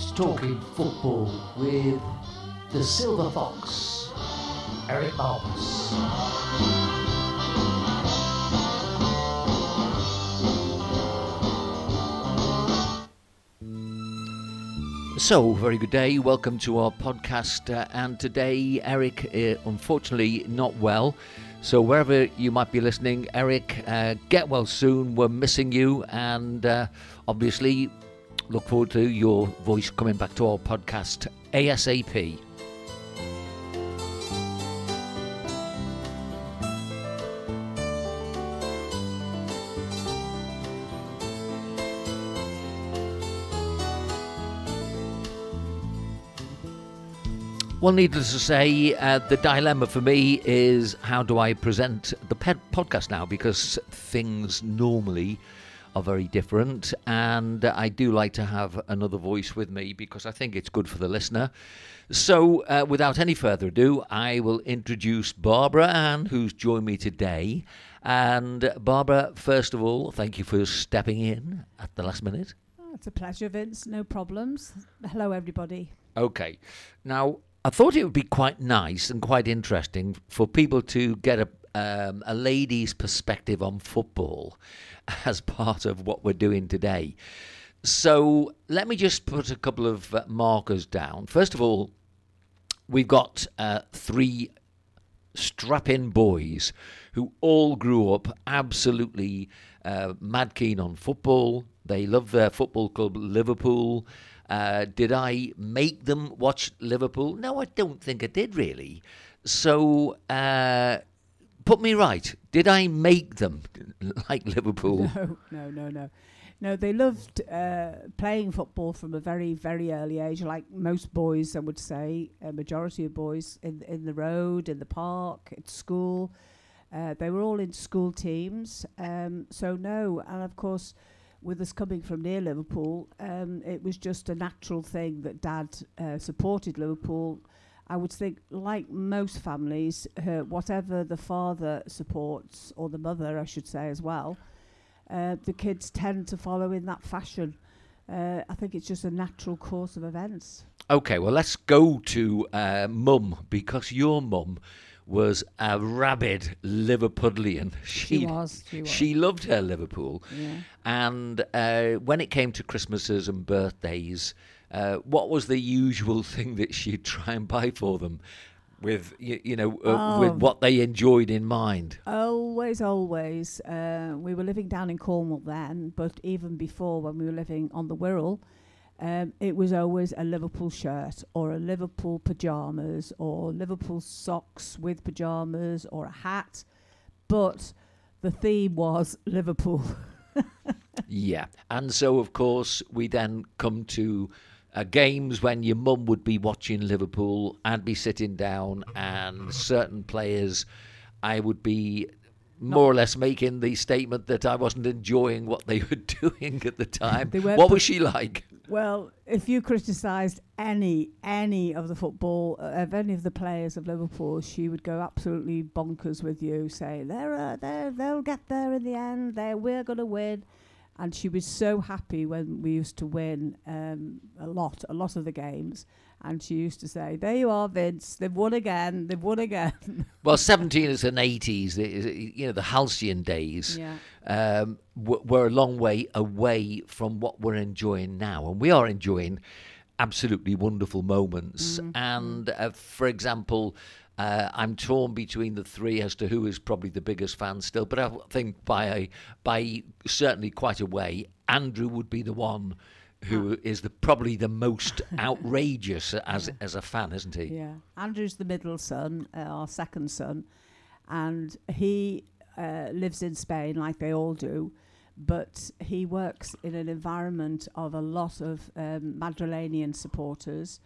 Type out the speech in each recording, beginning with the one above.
Talking Football with the Silver Fox, Eric Malmus. So, very good day. Welcome to our podcast. Uh, and today, Eric, uh, unfortunately, not well. So, wherever you might be listening, Eric, uh, get well soon. We're missing you. And uh, obviously, look forward to your voice coming back to our podcast ASAP. Well, needless to say, uh, the dilemma for me is how do I present the podcast now? Because things normally are very different, and I do like to have another voice with me because I think it's good for the listener. So, uh, without any further ado, I will introduce Barbara Ann, who's joined me today. And Barbara, first of all, thank you for stepping in at the last minute. Oh, it's a pleasure, Vince. No problems. Hello, everybody. Okay. Now, I thought it would be quite nice and quite interesting for people to get a um, a lady's perspective on football as part of what we're doing today. So let me just put a couple of uh, markers down. First of all, we've got uh, three strap-in boys who all grew up absolutely uh, mad keen on football. They love their football club Liverpool. Uh, did I make them watch Liverpool? No, I don't think I did really. So uh, put me right. Did I make them like Liverpool? No, no, no, no. No, they loved uh, playing football from a very, very early age, like most boys, I would say, a majority of boys in in the road, in the park, at school. Uh, they were all in school teams. Um, so no, and of course, with us coming from near Liverpool, um, it was just a natural thing that Dad uh, supported Liverpool. I would think, like most families, uh, whatever the father supports, or the mother, I should say, as well, uh, the kids tend to follow in that fashion. Uh, I think it's just a natural course of events. Okay, well, let's go to uh, mum because your mum was a rabid Liverpudlian. She was, she was. She loved her Liverpool. Yeah. And uh, when it came to Christmases and birthdays, uh, what was the usual thing that she'd try and buy for them? With you, you know, uh, Oh. with what they enjoyed in mind. Always, always. Uh, we were living down in Cornwall then, but even before when we were living on the Wirral, um, it was always a Liverpool shirt or a Liverpool pyjamas or Liverpool socks with pyjamas or a hat. But the theme was Liverpool. Yeah. And so, of course, we then come to uh, games when your mum would be watching Liverpool. I'd be sitting down, and certain players, I would be more or less making the statement that I wasn't enjoying what they were doing at the time. What put- was she like? Well, if you criticised any any of the football uh, of any of the players of Liverpool, she would go absolutely bonkers with you, saying they're uh, they they'll get there in the end. They we're gonna win, and she was so happy when we used to win um, a lot a lot of the games, and she used to say, "There you are, Vince. They've won again. They've won again." Well, 17s and 80s, you know, the halcyon days. yeah. um, w- we're a long way away from what we're enjoying now, and we are enjoying absolutely wonderful moments. And uh, for example, uh, I'm torn between the three as to who is probably the biggest fan still, but I think by a, by certainly quite a way, Andrew would be the one who is the probably the most outrageous as as a fan, isn't he? Yeah, Andrew's the middle son, uh, our second son, and he uh, lives in Spain like they all do, but he works in an environment of a lot of um, Madrilenian supporters,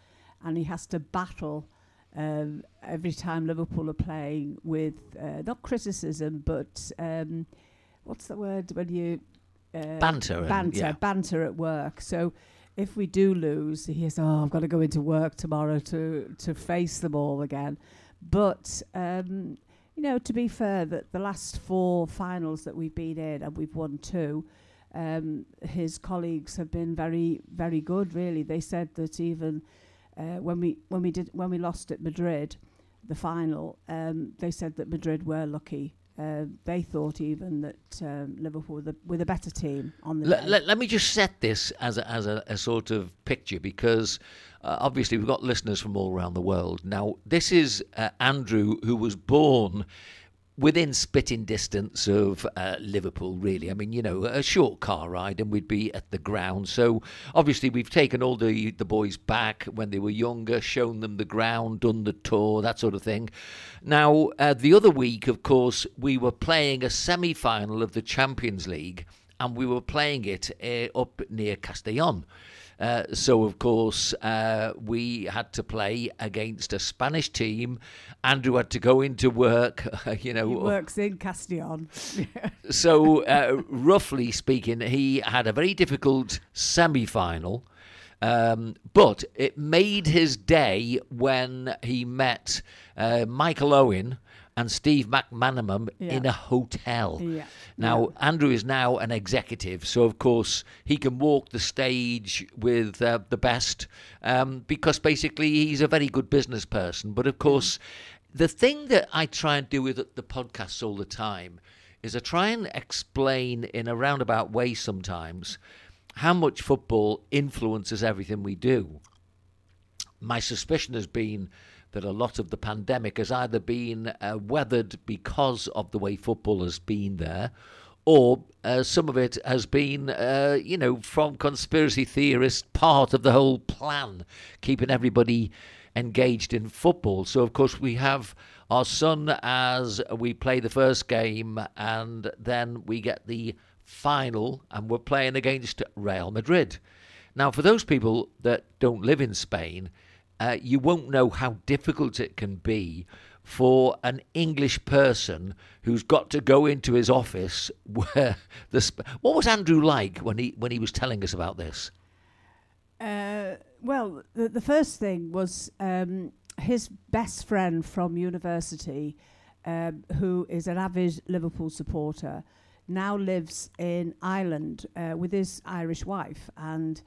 and he has to battle um, every time Liverpool are playing with uh, not criticism, but um, what's the word when you uh, Banter and- banter, yeah. banter at work. So if we do lose, he says, "Oh, I've got to go into work tomorrow to to face them all again." But um, you know, to be fair, that the last four finals that we've been in and we've won two, um, his colleagues have been very, very good. Really, they said that even uh, when we when we did when we lost at Madrid, the final, um, they said that Madrid were lucky. Uh, they thought even that um, Liverpool were the, were the better team on the let, let me just set this as a, as a, a sort of picture because uh, obviously we've got listeners from all around the world. Now, this is uh, Andrew, who was born within spitting distance of uh, Liverpool, really. I mean, you know, a short car ride and we'd be at the ground. So obviously we've taken all the, the boys back when they were younger, shown them the ground, done the tour, that sort of thing. Now, uh, the other week, of course, we were playing a semi final of the Champions League and we were playing it uh, up near Castellon. Uh, so, of course, uh, we had to play against a Spanish team. Andrew had to go into work, you know. he works in Castellon. so, uh, roughly speaking, he had a very difficult semi final. Um, but it made his day when he met uh, Michael Owen and Steve McManaman Yeah. in a hotel. Yeah. Now, Andrew is now an executive, so of course he can walk the stage with uh, the best um, because basically he's a very good business person. But of course, the thing that I try and do with the podcasts all the time is I try and explain in a roundabout way sometimes how much football influences everything we do my suspicion has been that a lot of the pandemic has either been uh, weathered because of the way football has been there, or uh, some of it has been, uh, you know, from conspiracy theorists, part of the whole plan, keeping everybody engaged in football. So, of course, we have our son as we play the first game, and then we get the final, and we're playing against Real Madrid. Now, for those people that don't live in Spain, uh, you won't know how difficult it can be for an English person who's got to go into his office where the. Sp- what was Andrew like when he when he was telling us about this? Uh, well, the, the first thing was um, his best friend from university, um, who is an avid Liverpool supporter, now lives in Ireland uh, with his Irish wife, and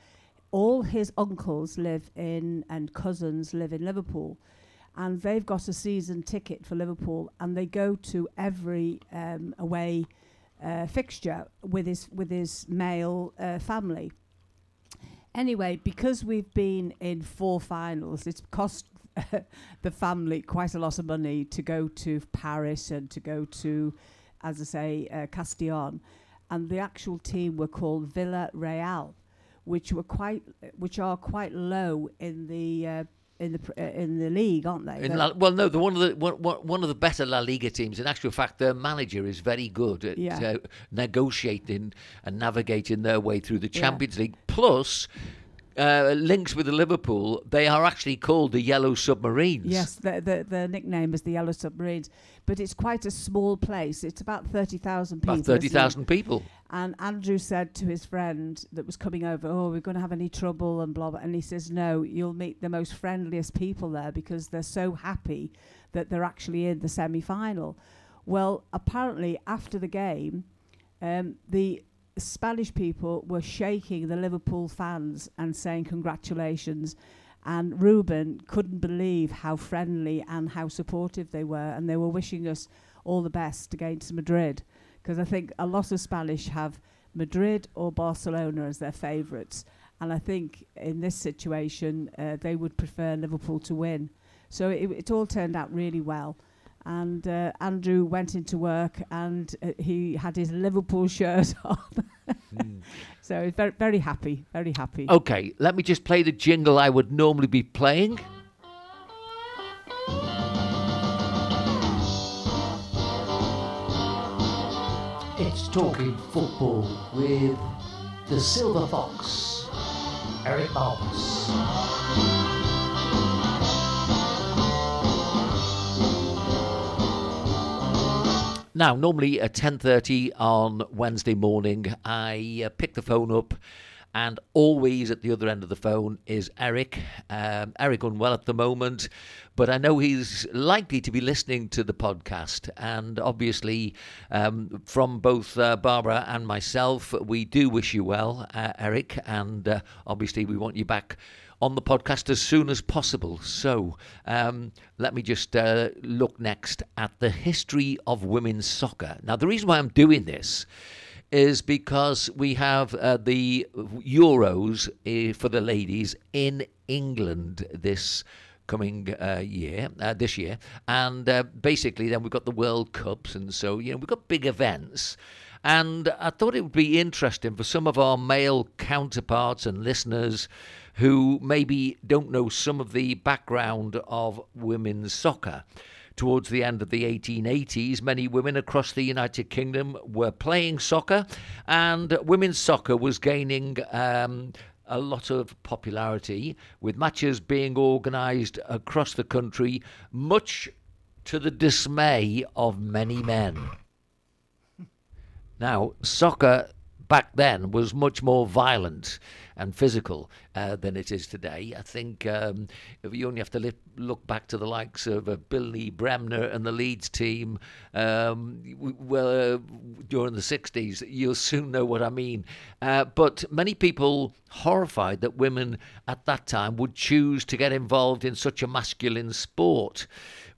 all his uncles live in and cousins live in Liverpool. And they've got a season ticket for Liverpool, and they go to every um, away uh, fixture with his with his male uh, family. Anyway, because we've been in four finals, it's cost the family quite a lot of money to go to Paris and to go to, as I say, uh, Castellon, and the actual team were called Villarreal, which were quite, which are quite low in the uh, in the uh, in the league, aren't they? In La, well, no, the one of the one, one of the better La Liga teams. In actual fact, their manager is very good at Yeah. uh, negotiating and navigating their way through the Yeah. Champions League. Plus, uh, links with Liverpool, they are actually called the Yellow Submarines. Yes, the, the the nickname is the Yellow Submarines, but it's quite a small place. It's about thirty thousand people. about thirty thousand people. And Andrew said to his friend that was coming over, "Oh, we're going to have any trouble and blah blah." And he says, "No, you'll meet the most friendliest people there because they're so happy that they're actually in the semi-final." Well, apparently after the game, um, the Spanish people were shaking the Liverpool fans and saying congratulations. And Ruben couldn't believe how friendly and how supportive they were, and they were wishing us all the best against Madrid because I think a lot of Spanish have Madrid or Barcelona as their favourites, and I think in this situation uh, they would prefer Liverpool to win. So it, it all turned out really well. And uh, Andrew went into work and uh, he had his Liverpool shirt on. so he's very, very happy, very happy. Okay, let me just play the jingle I would normally be playing. It's Talking Football with the Silver Fox, Eric Malmus. Now, normally at ten thirty on Wednesday morning, I uh, pick the phone up And always at the other end of the phone is Eric. Um, Eric unwell at the moment, but I know he's likely to be listening to the podcast. And obviously, um, from both uh, Barbara and myself, we do wish you well, uh, Eric. And uh, obviously, we want you back on the podcast as soon as possible. So um, let me just uh, look next at the history of women's soccer. Now, the reason why I'm doing this is because we have uh, the Euros uh, for the ladies in England this coming uh, year, uh, this year, and uh, basically then we've got the World Cups, and so you know we've got big events. And I thought it would be interesting for some of our male counterparts and listeners who maybe don't know some of the background of women's soccer. Towards the end of the 1880s, many women across the United Kingdom were playing soccer, and women's soccer was gaining um, a lot of popularity, with matches being organised across the country, much to the dismay of many men. Now, soccer back then was much more violent and physical uh, than it is today. I think um, you only have to li- look back to the likes of uh, Billy Bremner and the Leeds team, um, well, uh, during the 60s, you'll soon know what I mean. Uh, but many people horrified that women at that time would choose to get involved in such a masculine sport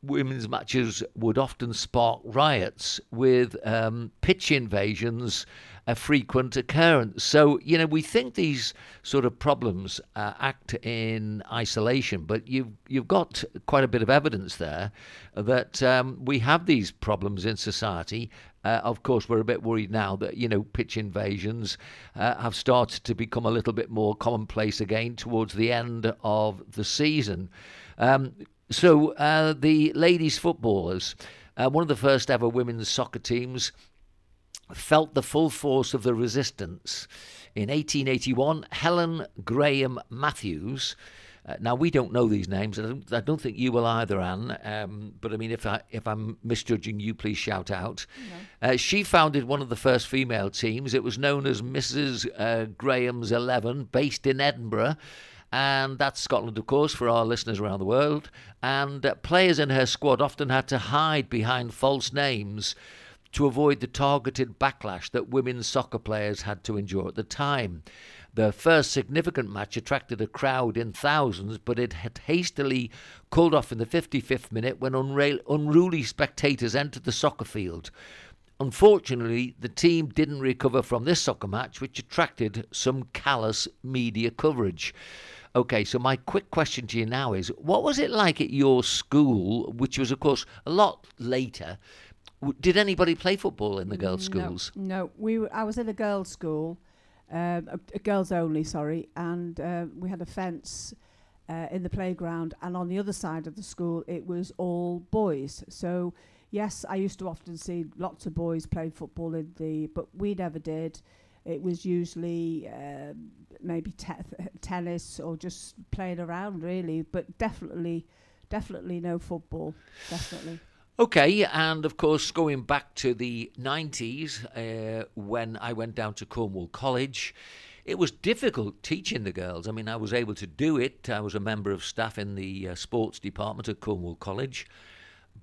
women's matches would often spark riots with um, pitch invasions a frequent occurrence. So, you know, we think these sort of problems uh, act in isolation, but you've, you've got quite a bit of evidence there that um, we have these problems in society. Uh, of course, we're a bit worried now that, you know, pitch invasions uh, have started to become a little bit more commonplace again towards the end of the season. Um, so, uh, the ladies' footballers, uh, one of the first ever women's soccer teams, felt the full force of the resistance. In 1881, Helen Graham Matthews. Uh, now we don't know these names. I don't, I don't think you will either, Anne. Um, but I mean, if I if I'm misjudging you, please shout out. Uh, she founded one of the first female teams. It was known as Mrs. Uh, Graham's Eleven, based in Edinburgh. And that's Scotland, of course, for our listeners around the world. And uh, players in her squad often had to hide behind false names to avoid the targeted backlash that women's soccer players had to endure at the time. The first significant match attracted a crowd in thousands, but it had hastily cooled off in the 55th minute when unruly spectators entered the soccer field. Unfortunately, the team didn't recover from this soccer match, which attracted some callous media coverage. Okay, so my quick question to you now is what was it like at your school, which was, of course, a lot later? Did anybody play football in the girls' schools? No, no. we. Were, I was in a girls' school, um, a, a girls only, sorry, and uh, we had a fence uh, in the playground, and on the other side of the school, it was all boys. So, yes, I used to often see lots of boys playing football in the, but we never did. It was usually uh, maybe te- tennis or just playing around, really, but definitely, definitely no football, definitely. Okay, and of course, going back to the 90s, uh, when I went down to Cornwall College, it was difficult teaching the girls. I mean, I was able to do it. I was a member of staff in the uh, sports department at Cornwall College,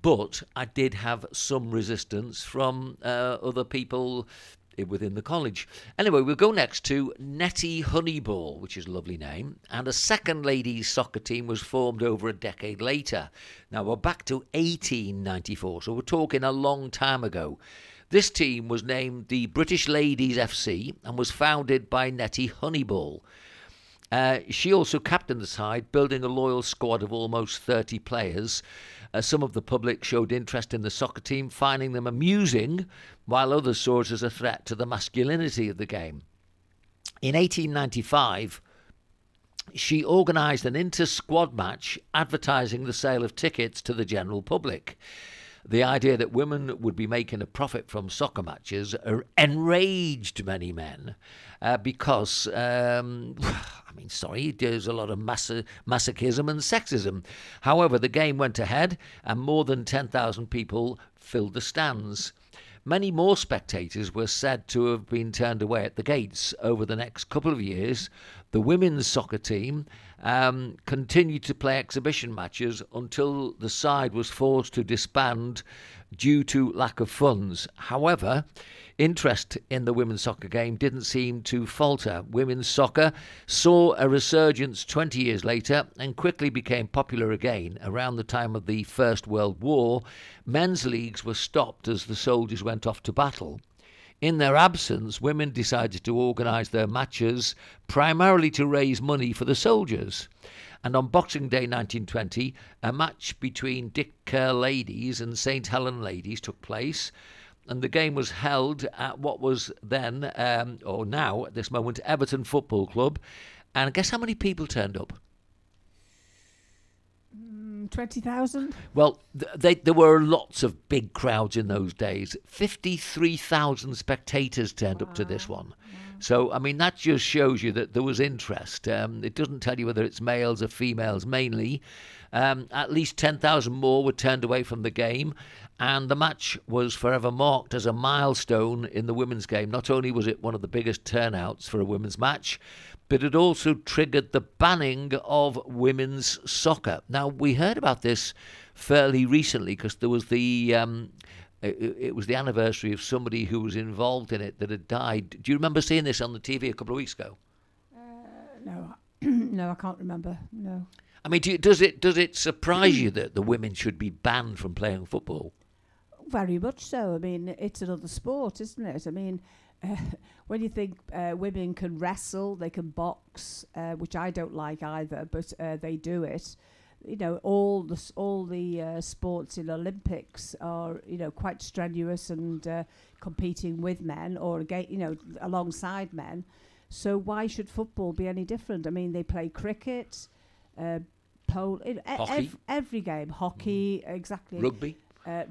but I did have some resistance from uh, other people within the college. Anyway, we'll go next to Nettie Honeyball, which is a lovely name, and a second ladies soccer team was formed over a decade later. Now we're back to 1894, so we're talking a long time ago. This team was named the British Ladies FC and was founded by Nettie Honeyball. Uh, she also captained the side, building a loyal squad of almost 30 players. Uh, some of the public showed interest in the soccer team, finding them amusing, while others saw it as a threat to the masculinity of the game. In 1895, she organised an inter squad match advertising the sale of tickets to the general public. The idea that women would be making a profit from soccer matches enraged many men uh, because, um, I mean, sorry, there's a lot of massa- masochism and sexism. However, the game went ahead and more than 10,000 people filled the stands. Many more spectators were said to have been turned away at the gates over the next couple of years. The women's soccer team um, continued to play exhibition matches until the side was forced to disband due to lack of funds. However, interest in the women's soccer game didn't seem to falter. Women's soccer saw a resurgence 20 years later and quickly became popular again. Around the time of the First World War, men's leagues were stopped as the soldiers went off to battle. In their absence, women decided to organise their matches primarily to raise money for the soldiers. And on Boxing Day 1920, a match between Dick Kerr ladies and St Helen ladies took place. And the game was held at what was then, um, or now at this moment, Everton Football Club. And guess how many people turned up? 20,000? Well, th- they, there were lots of big crowds in those days. 53,000 spectators turned wow. up to this one. Wow. So, I mean, that just shows you that there was interest. Um, it doesn't tell you whether it's males or females mainly. Um, at least 10,000 more were turned away from the game, and the match was forever marked as a milestone in the women's game. Not only was it one of the biggest turnouts for a women's match, but it also triggered the banning of women's soccer. Now, we heard about this fairly recently because there was the. Um, it, it, was the anniversary of somebody who was involved in it that had died. Do you remember seeing this on the TV a couple of weeks ago? Uh, no, no, I can't remember. No. I mean, do you, does it does it surprise you that the women should be banned from playing football? Very much so. I mean, it's another sport, isn't it? I mean, when you think uh, women can wrestle, they can box, uh, which I don't like either, but uh, they do it. You know, all the all the uh, sports in Olympics are you know quite strenuous and uh, competing with men or again you know alongside men. So why should football be any different? I mean, they play cricket, pole, hockey. Ev- every game, hockey, mm. exactly, rugby,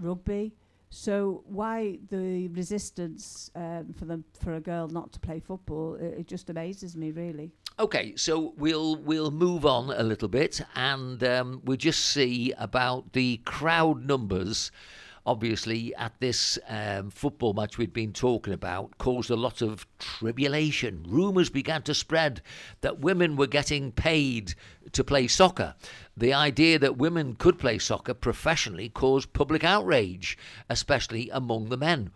rugby. So why the resistance um, for them for a girl not to play football? It, it, just amazes me, really. Okay, so we'll we'll move on a little bit, and um, we'll just see about the crowd numbers obviously, at this um, football match we'd been talking about, caused a lot of tribulation. Rumours began to spread that women were getting paid to play soccer. The idea that women could play soccer professionally caused public outrage, especially among the men.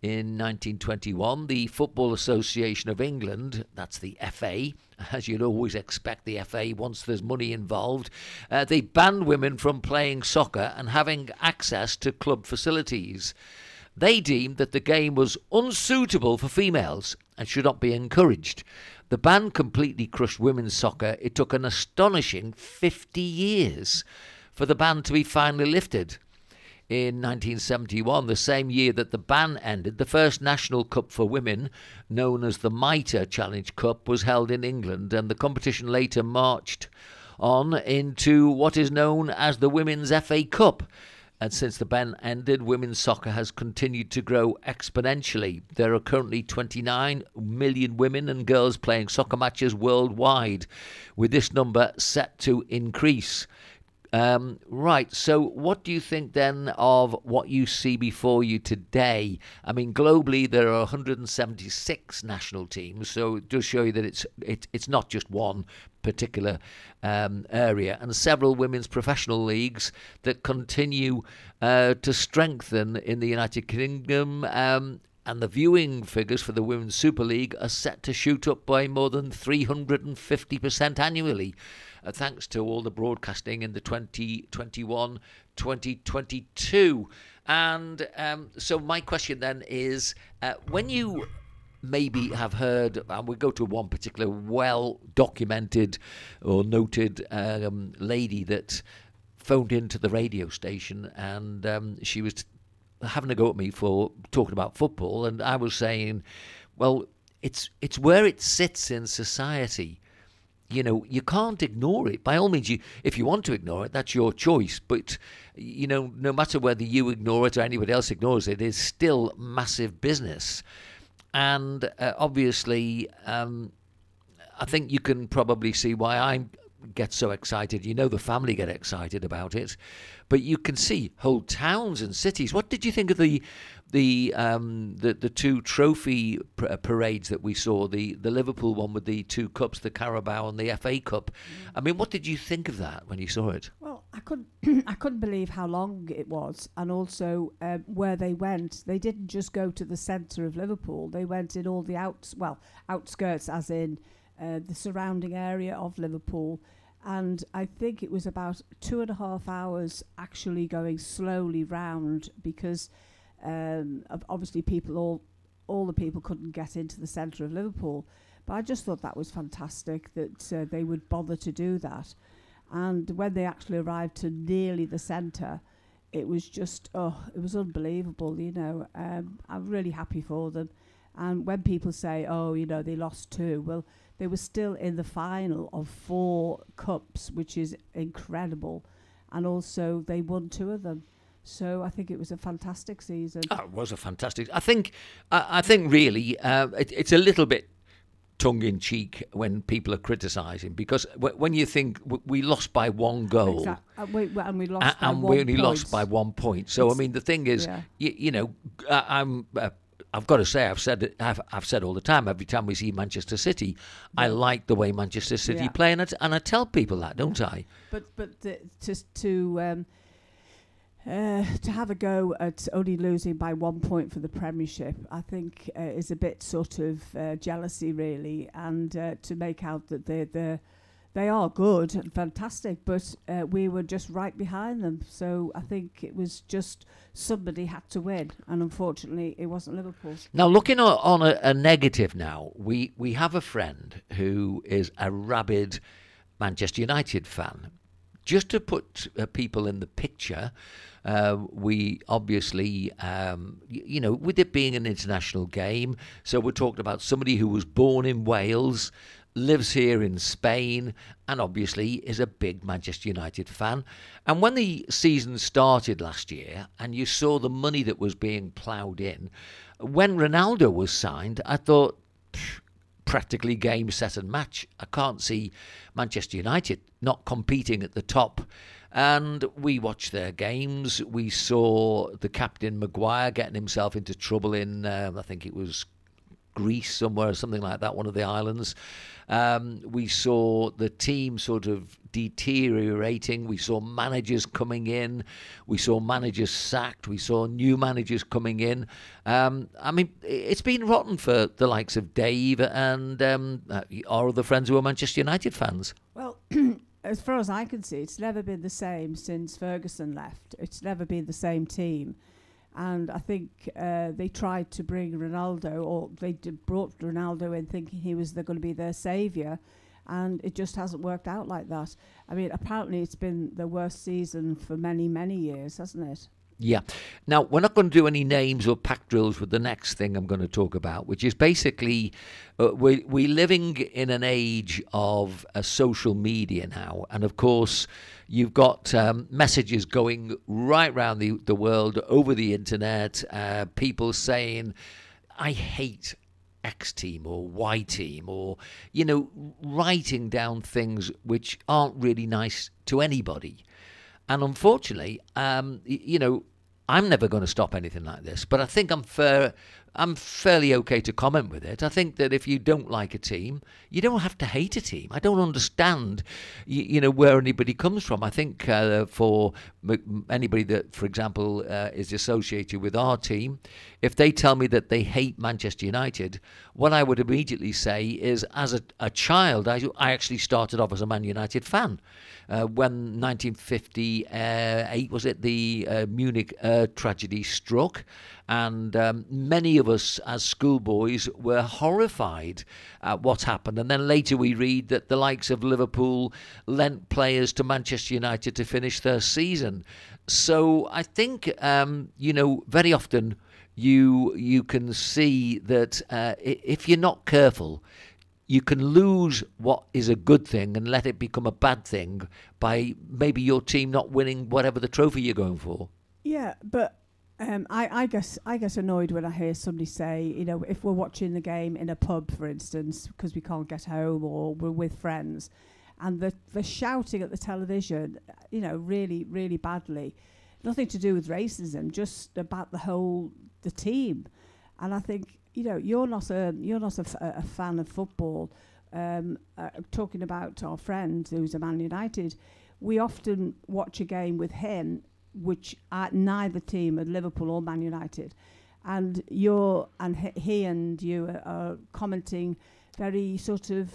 In 1921, the Football Association of England, that's the FA, as you'd always expect the FA once there's money involved, uh, they banned women from playing soccer and having access to club facilities. They deemed that the game was unsuitable for females and should not be encouraged. The ban completely crushed women's soccer. It took an astonishing 50 years for the ban to be finally lifted in 1971, the same year that the ban ended, the first national cup for women, known as the Mitre Challenge Cup, was held in England, and the competition later marched on into what is known as the Women's FA Cup. And since the ban ended, women's soccer has continued to grow exponentially. There are currently 29 million women and girls playing soccer matches worldwide, with this number set to increase. Um, right. So, what do you think then of what you see before you today? I mean, globally there are 176 national teams, so it does show you that it's it, it's not just one particular um, area, and several women's professional leagues that continue uh, to strengthen in the United Kingdom. Um, and the viewing figures for the Women's Super League are set to shoot up by more than 350% annually uh, thanks to all the broadcasting in the 2021 2022. And um, so, my question then is uh, when you maybe have heard, and we go to one particular well documented or noted um, lady that phoned into the radio station and um, she was having a go at me for talking about football, and I was saying, well, it's it's where it sits in society you know, you can't ignore it. By all means, you if you want to ignore it, that's your choice. But you know, no matter whether you ignore it or anybody else ignores it, it's still massive business. And uh, obviously, um, I think you can probably see why I get so excited. You know, the family get excited about it, but you can see whole towns and cities. What did you think of the the um, the, the two trophy uh, parades that we saw? The the Liverpool one with the two cups, the Carabao and the FA Cup. I mean, what did you think of that when you saw it? Well, I couldn't I couldn't believe how long it was, and also um, where they went. They didn't just go to the centre of Liverpool. They went in all the outs well outskirts, as in uh, the surrounding area of Liverpool and I think it was about two and a half hours actually going slowly round because um, obviously people all all the people couldn't get into the centre of Liverpool. But I just thought that was fantastic that uh, they would bother to do that. And when they actually arrived to nearly the centre, it was just oh, it was unbelievable. You know, um, I'm really happy for them. And when people say, oh, you know, they lost two, well they were still in the final of four cups, which is incredible. And also, they won two of them. So I think it was a fantastic season. Oh, it was a fantastic. I think, I, I think really, uh, it, it's a little bit tongue in cheek when people are criticising because w- when you think w- we lost by one goal exactly. and, we, and we lost and, we only point. lost by one point. So it's, I mean, the thing is, yeah. you, you know, I, am uh, I've got to say, I've said it, I've, I've said all the time. Every time we see Manchester City. I like the way Manchester City yeah. play, and I, and I tell people that, don't I? But but the, to to um, uh, to have a go at only losing by one point for the Premiership, I think uh, is a bit sort of uh, jealousy, really, and uh, to make out that they're the they are good and fantastic, but uh, we were just right behind them. So I think it was just somebody had to win, and unfortunately, it wasn't Liverpool. Now, looking on a, a negative, now we we have a friend who is a rabid Manchester United fan. Just to put uh, people in the picture, uh, we obviously, um, y- you know, with it being an international game, so we're talking about somebody who was born in Wales, lives here in Spain, and obviously is a big Manchester United fan. And when the season started last year, and you saw the money that was being ploughed in, when Ronaldo was signed, I thought, practically game, set, and match. I can't see Manchester United not competing at the top. And we watched their games. We saw the captain Maguire getting himself into trouble in, uh, I think it was Greece somewhere, something like that, one of the islands. Um, we saw the team sort of deteriorating. We saw managers coming in. We saw managers sacked. We saw new managers coming in. Um, I mean, it's been rotten for the likes of Dave and um, uh, our other friends who are Manchester United fans. Well, as far as I can see, it's never been the same since Ferguson left. It's never been the same team. And I think uh, they tried to bring Ronaldo, or they brought Ronaldo in thinking he was going to be their saviour, and it just hasn't worked out like that. I mean, apparently it's been the worst season for many, many years, hasn't it? Yeah. Now, we're not going to do any names or pack drills with the next thing I'm going to talk about, which is basically uh, we, we're living in an age of uh, social media now. And of course, you've got um, messages going right around the, the world over the internet, uh, people saying, I hate X team or Y team, or, you know, writing down things which aren't really nice to anybody. And unfortunately, um, you know, I'm never going to stop anything like this, but I think I'm fair. I'm fairly okay to comment with it. I think that if you don't like a team, you don't have to hate a team. I don't understand, you, you know, where anybody comes from. I think uh, for anybody that, for example, uh, is associated with our team, if they tell me that they hate Manchester United, what I would immediately say is, as a, a child, I, I actually started off as a Man United fan uh, when 1958 was it the uh, Munich uh, tragedy struck, and um, many of us as schoolboys were horrified at what happened. And then later we read that the likes of Liverpool lent players to Manchester United to finish their season. So I think um, you know very often you you can see that uh, if you're not careful you can lose what is a good thing and let it become a bad thing by maybe your team not winning whatever the trophy you're going for. Yeah, but um, I, I guess I get annoyed when I hear somebody say, you know, if we're watching the game in a pub, for instance, because we can't get home or we're with friends, and the the shouting at the television, you know, really really badly, nothing to do with racism, just about the whole the team, and I think you know you're not a you're not a, f- a fan of football. Um, uh, talking about our friend who's a Man United, we often watch a game with him, which uh, neither team are Liverpool or Man United, and you're and he, and you are, are commenting very sort of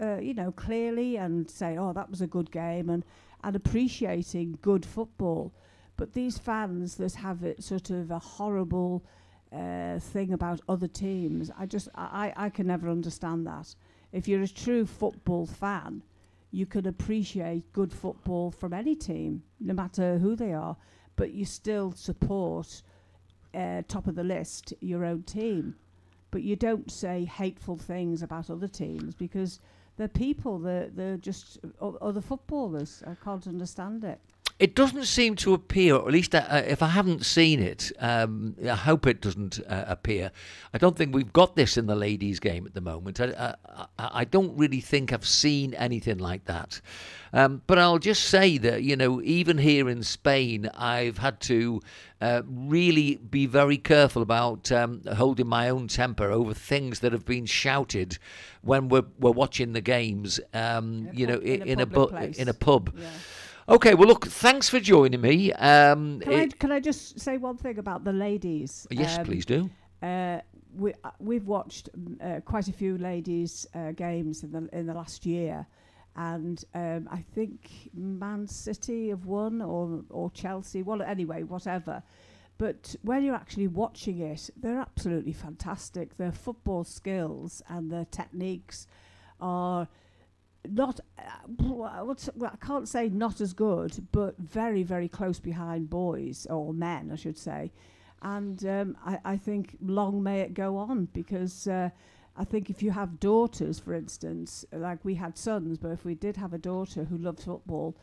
uh, you know, clearly and say, oh, that was a good game and, and appreciating good football. But these fans that have it sort of a horrible uh, thing about other teams, I just, I, I can never understand that. If you're a true football fan, you can appreciate good football from any team, no matter who they are, but you still support uh, top of the list your own team. But you don't say hateful things about other teams because they're people, they're, they're just other footballers. I can't understand it. It doesn't seem to appear, or at least uh, if I haven't seen it, um, I hope it doesn't uh, appear. I don't think we've got this in the ladies' game at the moment. I, I, I don't really think I've seen anything like that. Um, but I'll just say that, you know, even here in Spain, I've had to uh, really be very careful about um, holding my own temper over things that have been shouted when we're, we're watching the games, um, you know, in, in a in a, bu- in a pub. Yeah. Okay, well, look, thanks for joining me. Um, Can, I, can I just say one thing about the ladies? yes, Um, please do. Uh, we, uh, we've watched mm, uh, quite a few ladies' uh, games in the in the last year, and um, I think Man City have won or or Chelsea. Well, anyway, whatever. But when you're actually watching it, they're absolutely fantastic. Their football skills and their techniques are not uh, what's, well, I can't say not as good, but very very close behind boys or men, I should say. And um, I, I think long may it go on because uh, I think if you have daughters, for instance, like we had sons, but if we did have a daughter who loved football,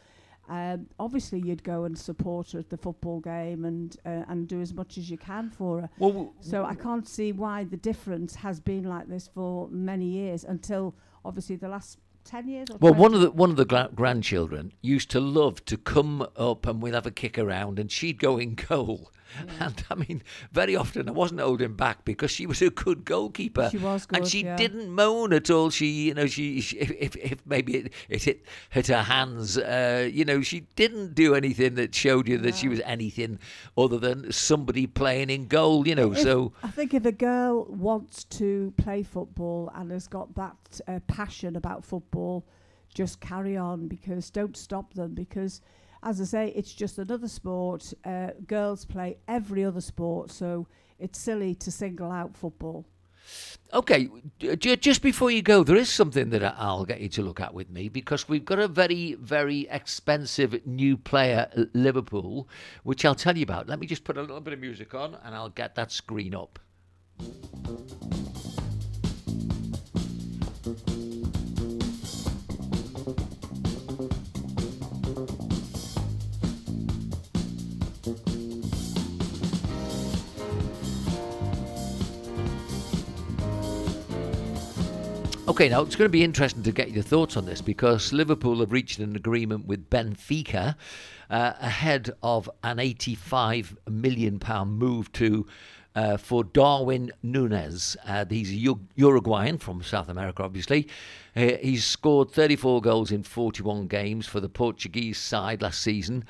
um, obviously you'd go and support her at the football game and uh, and do as much as you can for her. Well, w- So I can't see why the difference has been like this for many years until obviously the last ten years. Or Well, 20. one of the one of the gra- grandchildren used to love to come up and we'd have a kick around, and she'd go in goal. And I mean, very often I wasn't holding back because she was a good goalkeeper. She was good, and she yeah. didn't moan at all. She, you know, she, she if, if if maybe it, it hit hit her hands, uh, you know, she didn't do anything that showed you that she was anything other than somebody playing in goal. You know, If- so I think if a girl wants to play football and has got that uh, passion about football, just carry on because don't stop them because, as I say, it's just another sport. Uh, girls play every other sport, so it's silly to single out football. Okay, just before you go, there is something that I'll get you to look at with me because we've got a very, very expensive new player, at Liverpool, which I'll tell you about. Let me just put a little bit of music on and I'll get that screen up. Okay, now it's going to be interesting to get your thoughts on this because Liverpool have reached an agreement with Benfica uh, ahead of an 85 million pound move to uh, for Darwin Nunez. Uh, he's a Uruguayan from South America, obviously. Uh, he's scored 34 goals in 41 games for the Portuguese side last season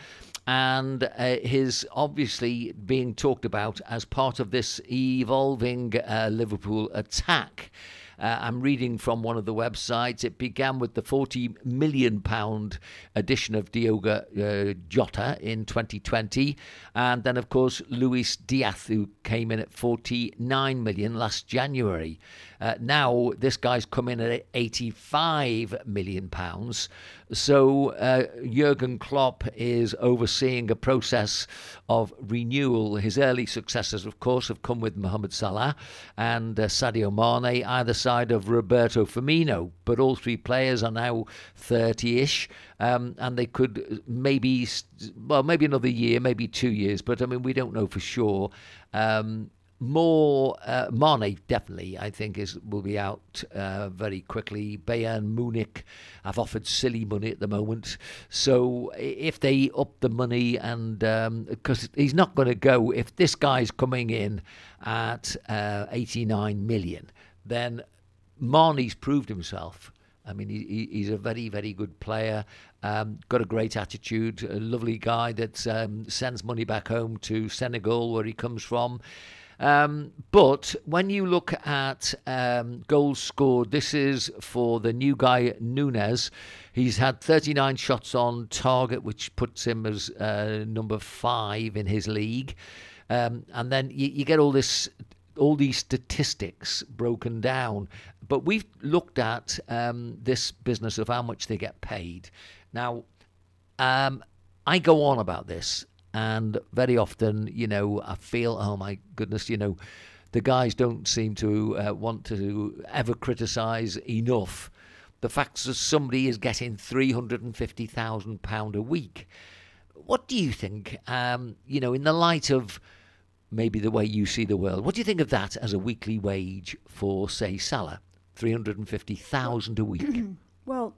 and uh, his obviously being talked about as part of this evolving uh, Liverpool attack. Uh, I'm reading from one of the websites. It began with the 40 million pound addition of Diogo uh, Jota in 2020, and then of course Luis Diaz, who came in at 49 million last January. Uh, now this guy's come in at 85 million pounds. So uh, Jurgen Klopp is overseeing a process of renewal. His early successors, of course, have come with Mohamed Salah and uh, Sadio Mane, either side of Roberto Firmino. But all three players are now 30 ish. Um, and they could maybe, well, maybe another year, maybe two years, but I mean, we don't know for sure. Um, more uh, Mane definitely I think is will be out uh, very quickly. Bayern Munich have offered silly money at the moment, so if they up the money and because um, he's not going to go if this guy's coming in at uh, 89 million, then Mane's proved himself. I mean, he, he's a very, very good player. Um, got a great attitude. A lovely guy that um, sends money back home to Senegal, where he comes from. Um, but when you look at um, goals scored, this is for the new guy Nunez. He's had 39 shots on target, which puts him as uh, number five in his league. Um, and then you, you, get all this, all these statistics broken down. But we've looked at um, this business of how much they get paid. Now, um, I go on about this and very often, you know, I feel, oh my goodness, you know, the guys don't seem to uh, want to ever criticise enough the fact that somebody is getting £350,000 a week. What do you think, um, you know, in the light of maybe the way you see the world, what do you think of that as a weekly wage for, say, Salah? 350,000 a week? well,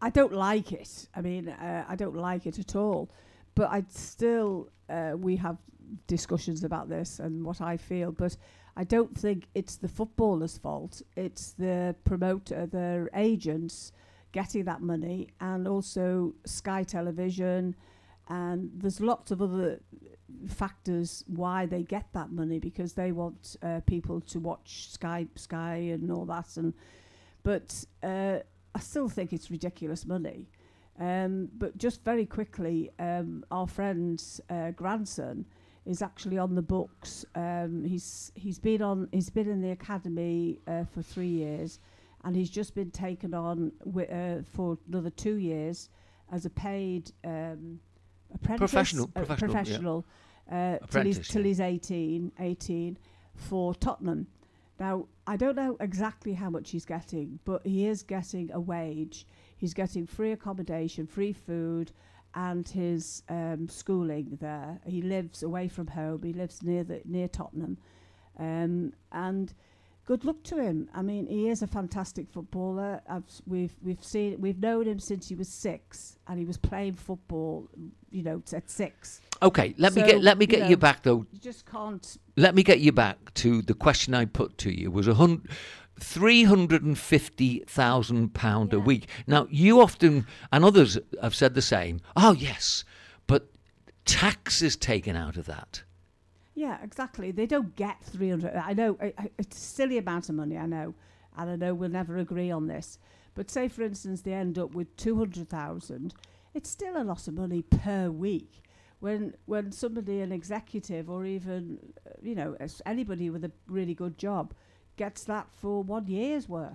I don't like it. I mean, uh, I don't like it at all but I'd still uh, we have discussions about this and what I feel, but I don't think it's the footballers' fault. It's the promoter, their agents getting that money, and also Sky Television, and there's lots of other factors why they get that money because they want uh, people to watch Sky, Sky, and all that, and but uh, I still think it's ridiculous money. Um, but just very quickly, um, our friend's uh, grandson is actually on the books. Um, he's he's been on he's been in the academy uh, for three years, and he's just been taken on wi- uh, for another two years as a paid um, apprentice, professional, uh, professional, professional yeah. uh, till, he's, till he's 18, 18 for Tottenham. Now I don't know exactly how much he's getting, but he is getting a wage. He's getting free accommodation, free food, and his um, schooling there. He lives away from home. He lives near the near Tottenham, um, and good luck to him. I mean, he is a fantastic footballer. I've, we've we've seen we've known him since he was six, and he was playing football, you know, at six. Okay, let so, me get let me get you, know, you back though. You just can't. Let me get you back to the question I put to you was a hundred £350,000 yeah. a week. Now, you often, and others have said the same, oh, yes, but tax is taken out of that. Yeah, exactly. They don't get 300. I know it's a silly amount of money, I know. And I know we'll never agree on this. But say, for instance, they end up with 200,000, it's still a lot of money per week. When, when somebody, an executive, or even, uh, you know, anybody with a really good job, gets that for one year's work.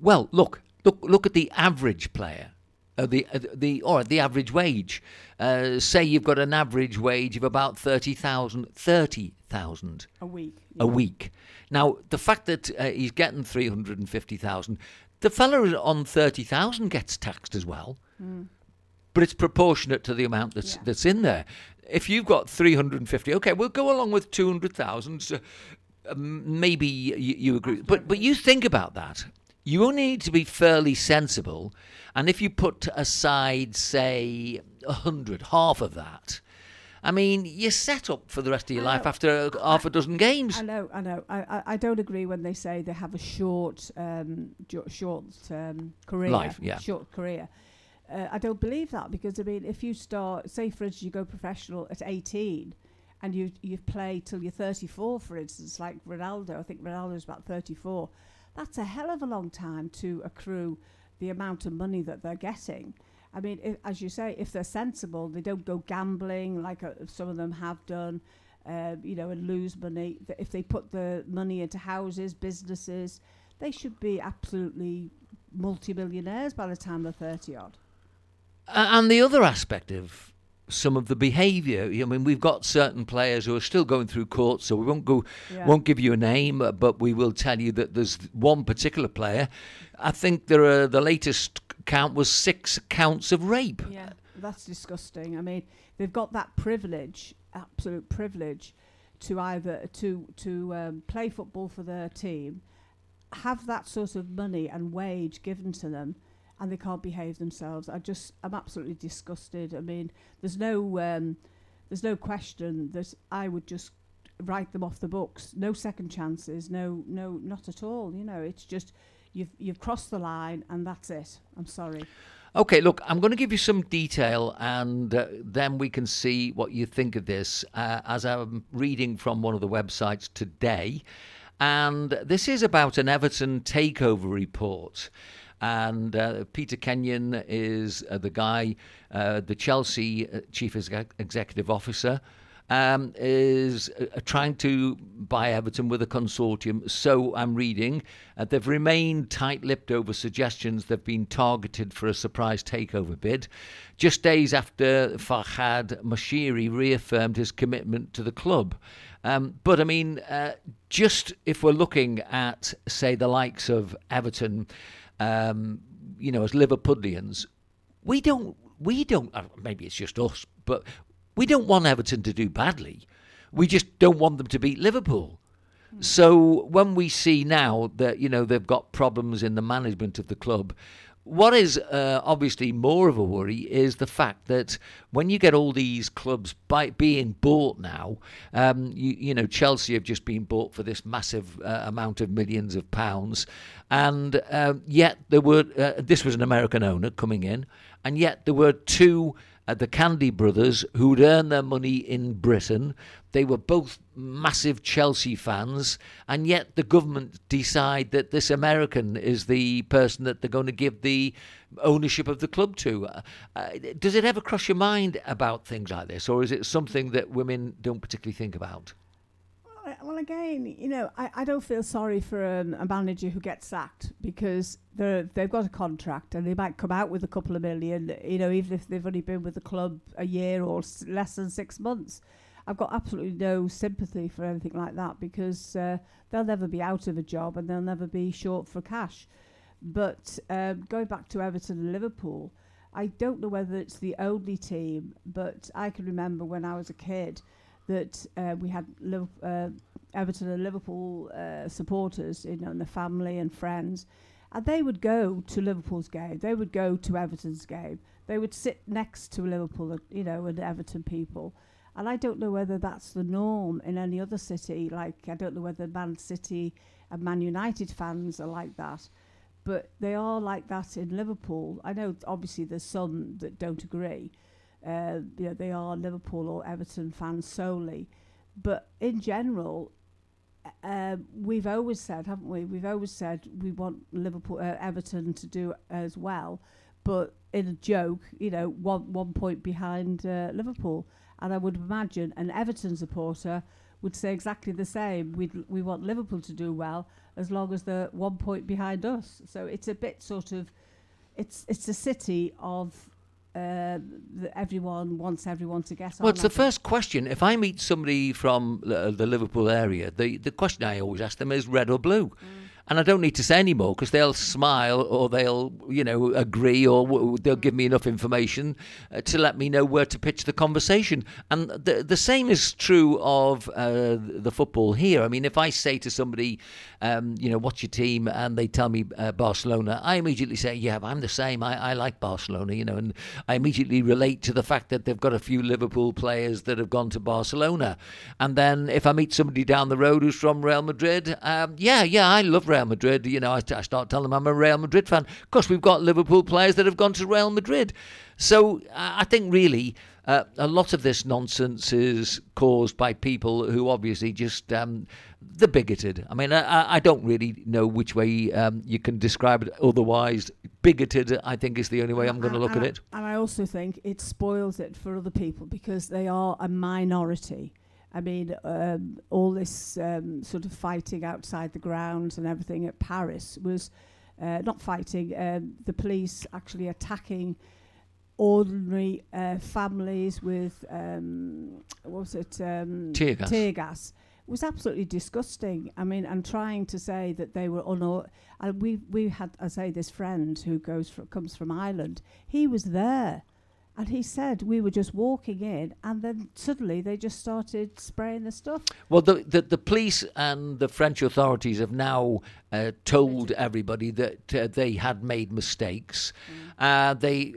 Well, look, look, look at the average player. Uh, the uh, the or the average wage. Uh, say you've got an average wage of about 30,000 30,000 a week. Yeah. A week. Now, the fact that uh, he's getting 350,000, the fella on 30,000 gets taxed as well. Mm. But it's proportionate to the amount that's yeah. that's in there. If you've got 350, okay, we'll go along with 200,000. So um, maybe you, you agree, but but you think about that. You only need to be fairly sensible, and if you put aside, say, a hundred, half of that, I mean, you're set up for the rest of your life after half a dozen games. I know, I know. I, I, I, don't agree when they say they have a short, um, short um, career. Life, yeah. Short career. Uh, I don't believe that because I mean, if you start, say, for instance, you go professional at 18, and you you play till you're 34, for instance, like Ronaldo. I think Ronaldo's about 34. That's a hell of a long time to accrue the amount of money that they're getting. I mean, if, as you say, if they're sensible, they don't go gambling like uh, some of them have done, uh, you know, and lose money. If they put the money into houses, businesses, they should be absolutely multimillionaires by the time they're 30 odd. A- And the other aspect of some of the behaviour, I mean, we've got certain players who are still going through court, so we won't go, Yeah. won't give you a name, but we will tell you that there's one particular player. I think there are the latest count was six counts of rape. Yeah, that's disgusting. I mean, they've got that privilege, absolute privilege, to either to to um, play football for their team, have that sort of money and wage given to them, and they can't behave themselves. I just, I'm absolutely disgusted. I mean, there's no, um, there's no question that I would just write them off the books. No second chances. No, no, not at all. You know, it's just. You've, you've crossed the line and that's it. I'm sorry. Okay, look, I'm going to give you some detail and uh, then we can see what you think of this uh, as I'm reading from one of the websites today. And this is about an Everton takeover report. And uh, Peter Kenyon is uh, the guy, uh, the Chelsea uh, chief executive officer um, is uh, trying to buy Everton with a consortium. So I'm reading. Uh, they've remained tight lipped over suggestions they've been targeted for a surprise takeover bid. Just days after Farhad Moshiri reaffirmed his commitment to the club. Um, but I mean, just if we're looking at, say, the likes of Everton, um, you know, as Liverpudlians, we don't, we don't, uh, maybe it's just us, but we don't want Everton to do badly. We just don't want them to beat Liverpool. So when we see now that you know they've got problems in the management of the club, what is uh, obviously more of a worry is the fact that when you get all these clubs by being bought now, um, you, you know Chelsea have just been bought for this massive uh, amount of millions of pounds, and um, yet there were uh, this was an American owner coming in, and yet there were two uh, the Candy brothers, who'd earned their money in Britain. They were both massive Chelsea fans, and yet the government decide that this American is the person that they're going to give the ownership of the club to. Uh, does it ever cross your mind about things like this, or is it something that women don't particularly think about? Well, again, you know, I, I don't feel sorry for um, a manager who gets sacked because they're, they've got a contract and they might come out with a couple of million, you know, even if they've only been with the club a year or s- less than six months. I've got absolutely no sympathy for anything like that because uh, they'll never be out of a job and they'll never be short for cash. But um, going back to Everton and Liverpool, I don't know whether it's the only team, but I can remember when I was a kid that uh, we had Liv- uh, Everton and Liverpool uh, supporters, you know, and the family and friends, and they would go to Liverpool's game. They would go to Everton's game. They would sit next to Liverpool, uh, you know, and Everton people. And I don't know whether that's the norm in any other city. Like I don't know whether Man City and Man United fans are like that, but they are like that in Liverpool. I know obviously there's some that don't agree. Uh, you know, they are Liverpool or Everton fans solely, but in general, um, we've always said, haven't we? We've always said we want Liverpool, uh, Everton to do as well, but in a joke, you know, one one point behind uh, Liverpool. And I would imagine an Everton supporter would say exactly the same. We we want Liverpool to do well as long as they're one point behind us. So it's a bit sort of, it's it's a city of. Uh, that everyone wants everyone to get on. Well, it's the first question. If I meet somebody from the, the Liverpool area, the, the question I always ask them is red or blue. And I don't need to say any more because they'll smile or they'll, you know, agree or w- they'll give me enough information uh, to let me know where to pitch the conversation. And the the same is true of uh, the football here. I mean, if I say to somebody, um, you know, what's your team, and they tell me uh, Barcelona, I immediately say, yeah, I'm the same. I, I like Barcelona, you know, and I immediately relate to the fact that they've got a few Liverpool players that have gone to Barcelona. And then if I meet somebody down the road who's from Real Madrid, um, yeah, yeah, I love Real Madrid. You know, I, I start telling them I'm a Real Madrid fan. Of course, we've got Liverpool players that have gone to Real Madrid. So I think really. Uh, a lot of this nonsense is caused by people who obviously just um, the bigoted. I mean, I, I don't really know which way um, you can describe it otherwise. Bigoted, I think, is the only way I'm going to look at and it. And I also think it spoils it for other people because they are a minority. I mean, um, all this um, sort of fighting outside the grounds and everything at Paris was uh, not fighting, um, the police actually attacking ordinary uh, families with um, what was it um, Tear gas. tear gas It was absolutely disgusting. I mean, and trying to say that they were unor. And we we had, I say, this friend who goes fr- comes from Ireland. He was there, and he said we were just walking in, and then suddenly they just started spraying the stuff. Well, the, the the police and the French authorities have now uh, told everybody that uh, they had made mistakes. Uh, they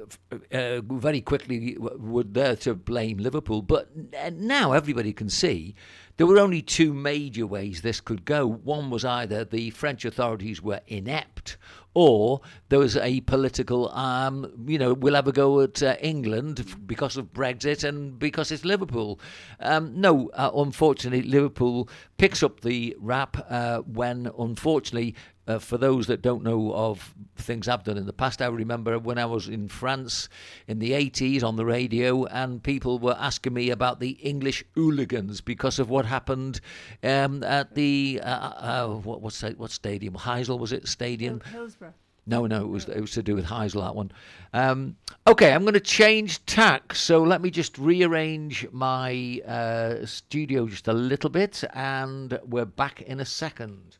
uh, very quickly w- were there to blame Liverpool, but n- now everybody can see there were only two major ways this could go. One was either the French authorities were inept, or there was a political, um, you know, we'll have a go at uh, England because of Brexit and because it's Liverpool. Um, no, uh, unfortunately, Liverpool picks up the rap uh, when, unfortunately, uh, for those that don't know of things I've done in the past, I remember when I was in France in the 80s on the radio, and people were asking me about the English hooligans because of what happened um, at the uh, uh, what what's that, what stadium? Heysel was it stadium? Hillsborough. No, no, it was it was to do with Heysel that one. Um, okay, I'm going to change tack, so let me just rearrange my uh, studio just a little bit, and we're back in a second.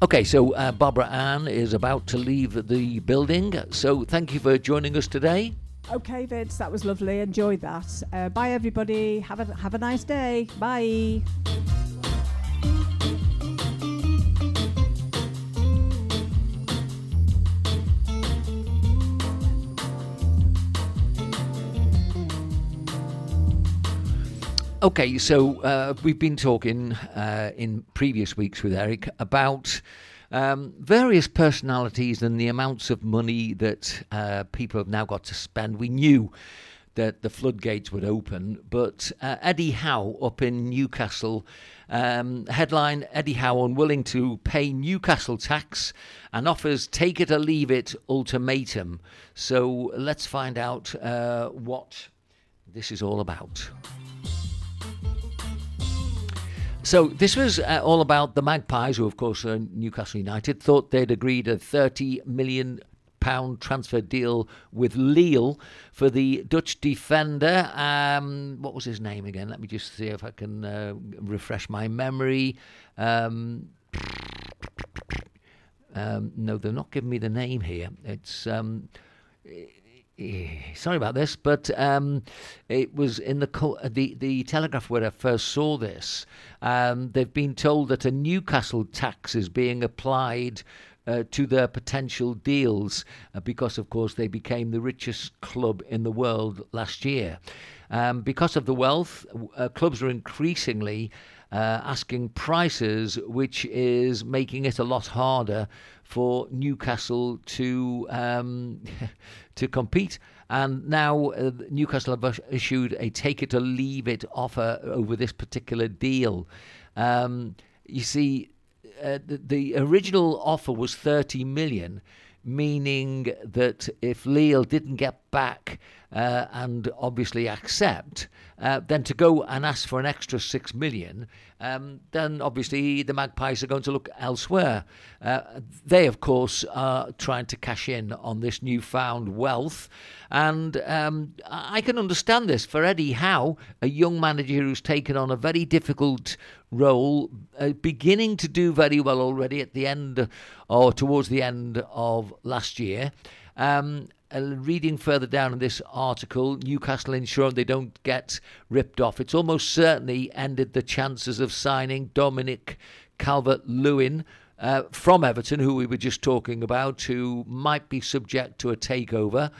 Okay, so uh, Barbara Ann is about to leave the building, so thank you for joining us today. Okay, Vince, that was lovely. Enjoyed that. Uh, bye, everybody. Have a have a nice day. Bye. Okay, so uh, we've been talking uh, in previous weeks with Eric about um, various personalities and the amounts of money that uh, people have now got to spend. We knew that the floodgates would open, but uh, Eddie Howe up in Newcastle, um, headline Eddie Howe unwilling to pay Newcastle tax and offers take it or leave it ultimatum. So let's find out uh, what this is all about. So this was uh, all about the Magpies, who of course are Newcastle United, thought they'd agreed a 30 million pound transfer deal with Lille for the Dutch defender. Um, what was his name again? Let me just see if I can uh, refresh my memory. Um, um, no, they're not giving me the name here. It's um, sorry about this, but um, it was in the the the Telegraph where I first saw this. Um, they've been told that a Newcastle tax is being applied. Uh, to their potential deals, uh, because of course they became the richest club in the world last year. Um, because of the wealth, uh, clubs are increasingly uh, asking prices, which is making it a lot harder for Newcastle to um, to compete. And now uh, Newcastle have issued a take it or leave it offer over this particular deal. Um, you see, uh, the, the original offer was 30 million, meaning that if Lille didn't get back uh, and obviously accept, uh, then to go and ask for an extra 6 million, um, then obviously the Magpies are going to look elsewhere. Uh, they, of course, are trying to cash in on this newfound wealth. And um, I can understand this for Eddie Howe, a young manager who's taken on a very difficult role, uh, beginning to do very well already at the end or towards the end of last year. Um, uh, reading further down in this article, Newcastle ensuring they don't get ripped off. It's almost certainly ended the chances of signing Dominic Calvert Lewin uh, from Everton, who we were just talking about, who might be subject to a takeover.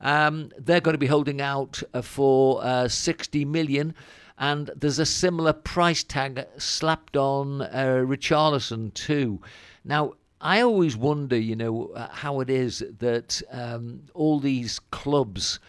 Um, they're going to be holding out uh, for uh, 60 million. And there's a similar price tag slapped on uh, Richarlison too. Now, I always wonder, you know, uh, how it is that um, all these clubs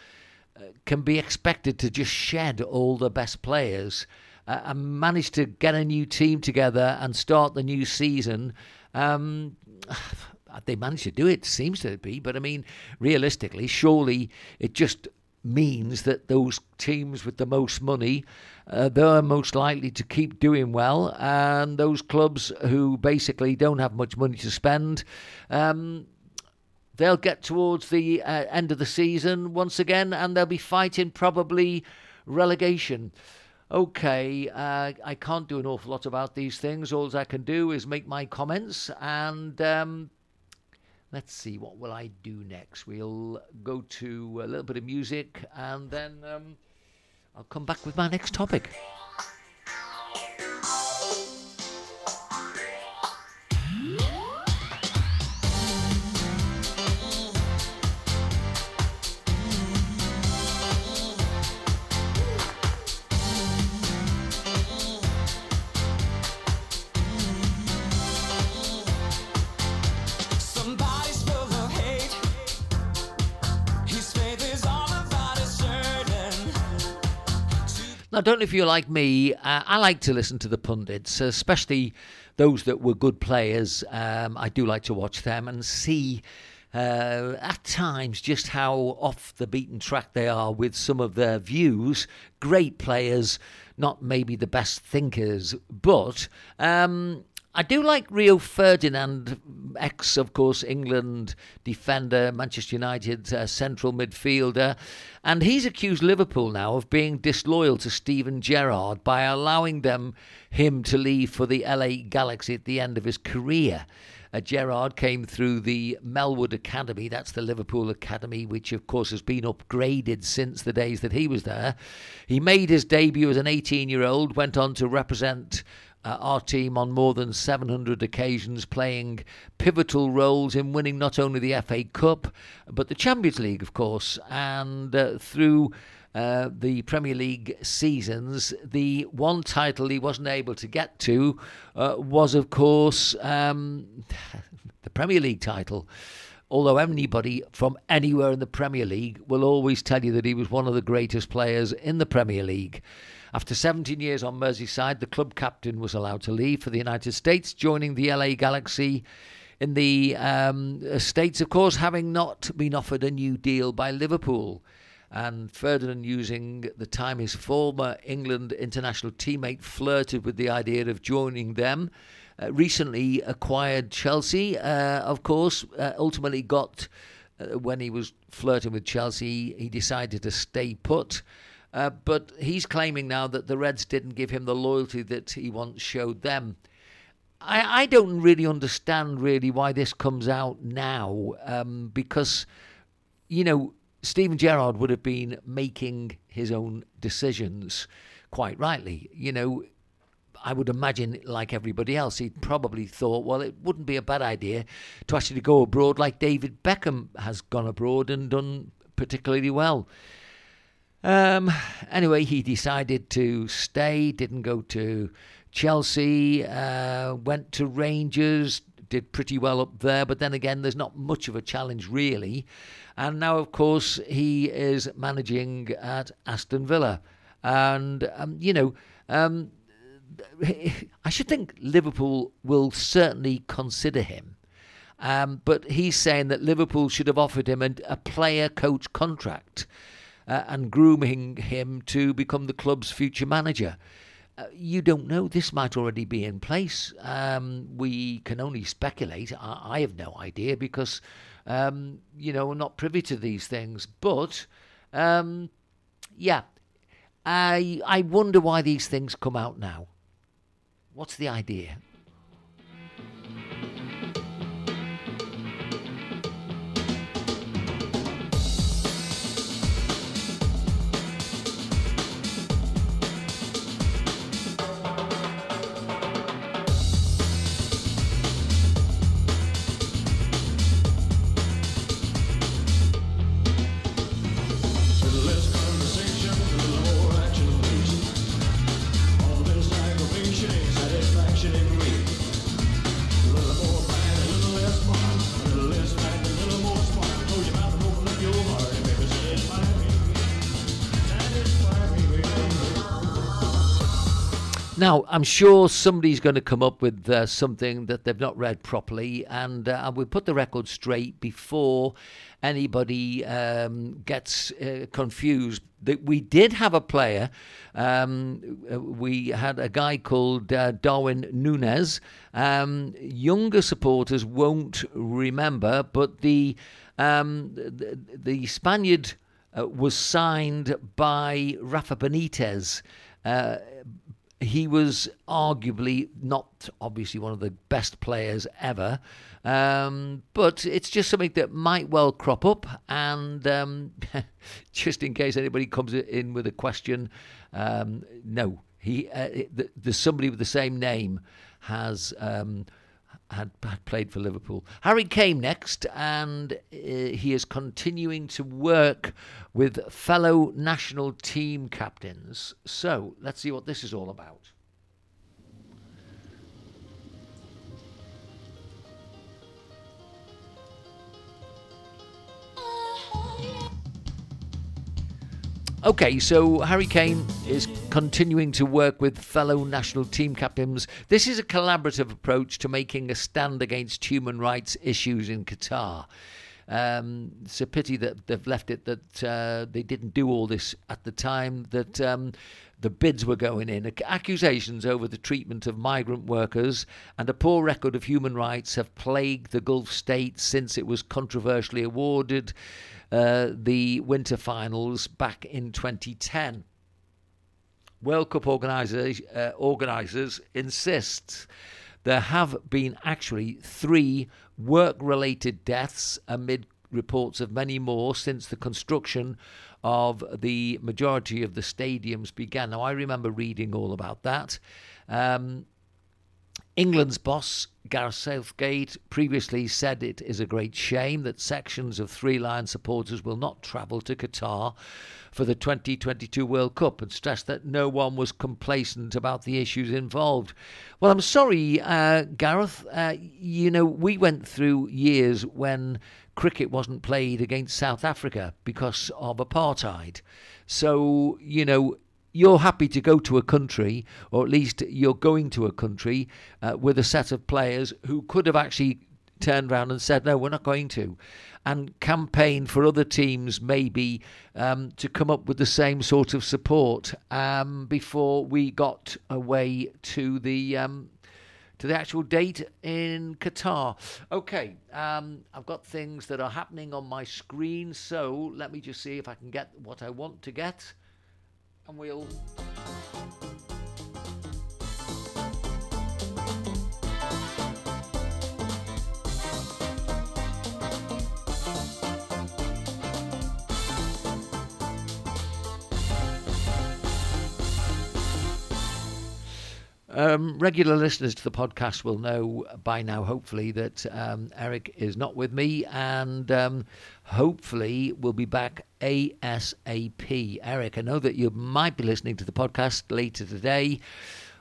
uh, can be expected to just shed all the best players uh, and manage to get a new team together and start the new season. Um, they managed to do it, seems to be, but I mean, realistically, surely it just means that those teams with the most money, uh, they're most likely to keep doing well, and those clubs who basically don't have much money to spend. Um, they'll get towards the uh, end of the season once again and they'll be fighting probably relegation. Okay, uh, I can't do an awful lot about these things. All I can do is make my comments and um, let's see what will I do next. We'll go to a little bit of music and then um, I'll come back with my next topic. Now, don't know if you're like me. Uh, I like to listen to the pundits, especially those that were good players. Um, I do like to watch them and see uh, at times just how off the beaten track they are with some of their views. Great players, not maybe the best thinkers, but. Um, I do like Rio Ferdinand, ex, of course, England defender, Manchester United uh, central midfielder, and he's accused Liverpool now of being disloyal to Steven Gerrard by allowing them him to leave for the LA Galaxy at the end of his career. Uh, Gerrard came through the Melwood Academy, that's the Liverpool Academy, which of course has been upgraded since the days that he was there. He made his debut as an 18 year old, went on to represent uh, our team on more than 700 occasions, playing pivotal roles in winning not only the FA Cup, but the Champions League, of course, and uh, through. Uh, the Premier League seasons, the one title he wasn't able to get to uh, was, of course, um, the Premier League title. Although anybody from anywhere in the Premier League will always tell you that he was one of the greatest players in the Premier League. After 17 years on Merseyside, the club captain was allowed to leave for the United States, joining the LA Galaxy in the um, States, of course, having not been offered a new deal by Liverpool. And Ferdinand, using the time his former England international teammate flirted with the idea of joining them, uh, recently acquired Chelsea, uh, of course, uh, ultimately got, uh, when he was flirting with Chelsea, he decided to stay put. Uh, but he's claiming now that the Reds didn't give him the loyalty that he once showed them. I, I don't really understand really why this comes out now um, because, you know, Steven Gerrard would have been making his own decisions quite rightly. You know, I would imagine, like everybody else, he'd probably thought, well, it wouldn't be a bad idea to actually go abroad like David Beckham has gone abroad and done particularly well. Um, anyway, he decided to stay, didn't go to Chelsea, uh, went to Rangers, did pretty well up there, but then again, there's not much of a challenge really. And now, of course, he is managing at Aston Villa. And, um, you know, um, I should think Liverpool will certainly consider him. Um, but he's saying that Liverpool should have offered him a, a player coach contract uh, and grooming him to become the club's future manager. Uh, you don't know. This might already be in place. Um, we can only speculate. I, I have no idea because, um, you know, we're not privy to these things. But, um, yeah, I I wonder why these things come out now. What's the idea? Now, I'm sure somebody's going to come up with uh, something that they've not read properly, and uh, I will put the record straight before anybody um, gets uh, confused. That we did have a player. Um, uh, we had a guy called uh, Darwin Nunez. Um, younger supporters won't remember, but the um, the, the Spaniard uh, was signed by Rafa Benitez. He was arguably not obviously one of the best players ever, um, but it's just something that might well crop up. And um, just in case anybody comes in with a question, um, no, he uh, the, somebody with the same name has. Had, had played for Liverpool. Harry came next, and uh, he is continuing to work with fellow national team captains. So let's see what this is all about. Okay, so Harry Kane is continuing to work with fellow national team captains. This is a collaborative approach to making a stand against human rights issues in Qatar. Um, it's a pity that they've left it that uh, they didn't do all this at the time that um, the bids were going in. Accusations over the treatment of migrant workers and a poor record of human rights have plagued the Gulf states since it was controversially awarded uh, the winter finals back in 2010. World Cup organisers, uh, organisers insist there have been actually three work related deaths amid reports of many more since the construction of the majority of the stadiums began. Now, I remember reading all about that. Um, England's boss, Gareth Southgate, previously said it is a great shame that sections of Three Lions supporters will not travel to Qatar for the 2022 World Cup and stressed that no one was complacent about the issues involved. Well, I'm sorry, uh, Gareth. Uh, you know, we went through years when cricket wasn't played against South Africa because of apartheid. So, you know, you're happy to go to a country, or at least you're going to a country uh, with a set of players who could have actually turned around and said, no, we're not going to. And campaign for other teams, maybe, um, to come up with the same sort of support um, before we got away to the. Um, to the actual date in Qatar. Okay, um, I've got things that are happening on my screen, so let me just see if I can get what I want to get and we'll. Um, regular listeners to the podcast will know by now, hopefully, that um, Eric is not with me and um, hopefully will be back ASAP. Eric, I know that you might be listening to the podcast later today.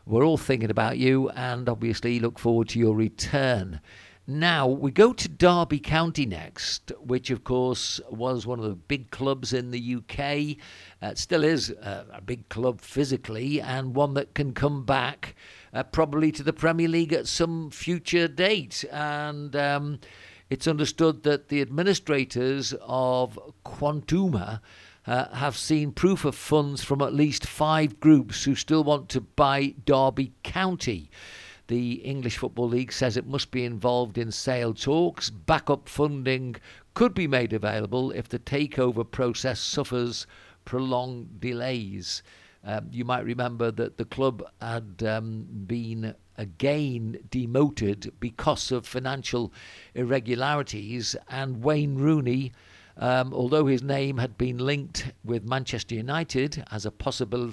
We're all thinking about you and obviously look forward to your return. Now, we go to Derby County next, which, of course, was one of the big clubs in the UK. Uh, still is uh, a big club physically, and one that can come back uh, probably to the Premier League at some future date. And um, it's understood that the administrators of Quantuma. Uh, have seen proof of funds from at least five groups who still want to buy Derby County. The English Football League says it must be involved in sale talks. Backup funding could be made available if the takeover process suffers prolonged delays. Um, you might remember that the club had um, been again demoted because of financial irregularities, and Wayne Rooney. Um, although his name had been linked with Manchester United as a possible,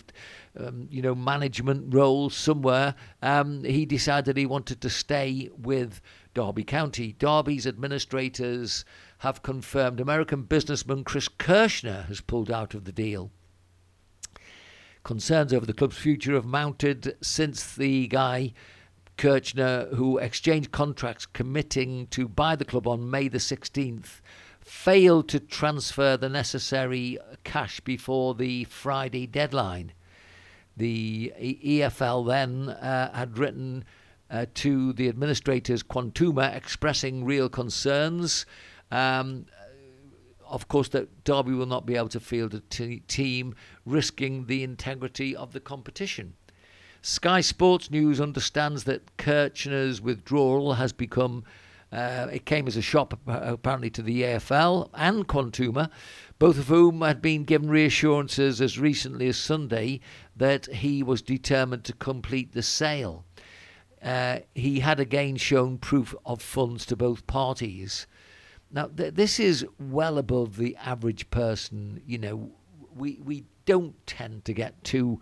um, you know, management role somewhere, um, he decided he wanted to stay with Derby County. Derby's administrators have confirmed American businessman Chris Kirchner has pulled out of the deal. Concerns over the club's future have mounted since the guy Kirchner, who exchanged contracts committing to buy the club on May the 16th, failed to transfer the necessary cash before the Friday deadline. the EFL then uh, had written uh, to the administrators Quantuma expressing real concerns. Um, of course, that Derby will not be able to field a t- team, risking the integrity of the competition. Sky Sports News understands that Kirchner's withdrawal has become. Uh, it came as a shock apparently to the EFL and Quantuma, both of whom had been given reassurances as recently as Sunday that he was determined to complete the sale. Uh, he had again shown proof of funds to both parties. Now, th- this is well above the average person. You know, we we don't tend to get too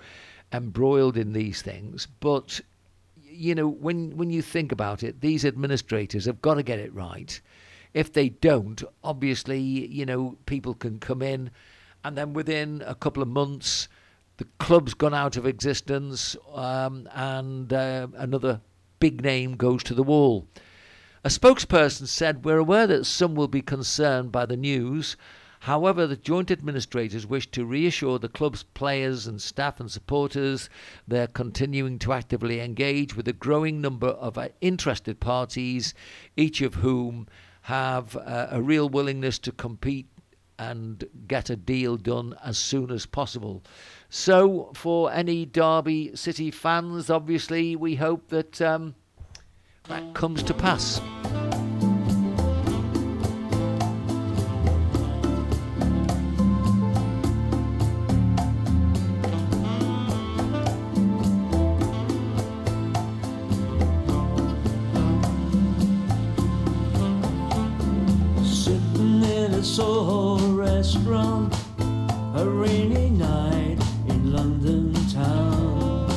embroiled in these things, but you know, when when you think about it, these administrators have got to get it right. If they don't, obviously, you know, people can come in, and then within a couple of months, the club's gone out of existence, um, and uh, another big name goes to the wall. A spokesperson said, We're aware that some will be concerned by the news. However, the joint administrators wish to reassure the club's players and staff and supporters they're continuing to actively engage with a growing number of uh, interested parties, each of whom have uh, a real willingness to compete and get a deal done as soon as possible. So, for any Derby City fans, obviously, we hope that um, that comes to pass. Soho a rainy night in London town.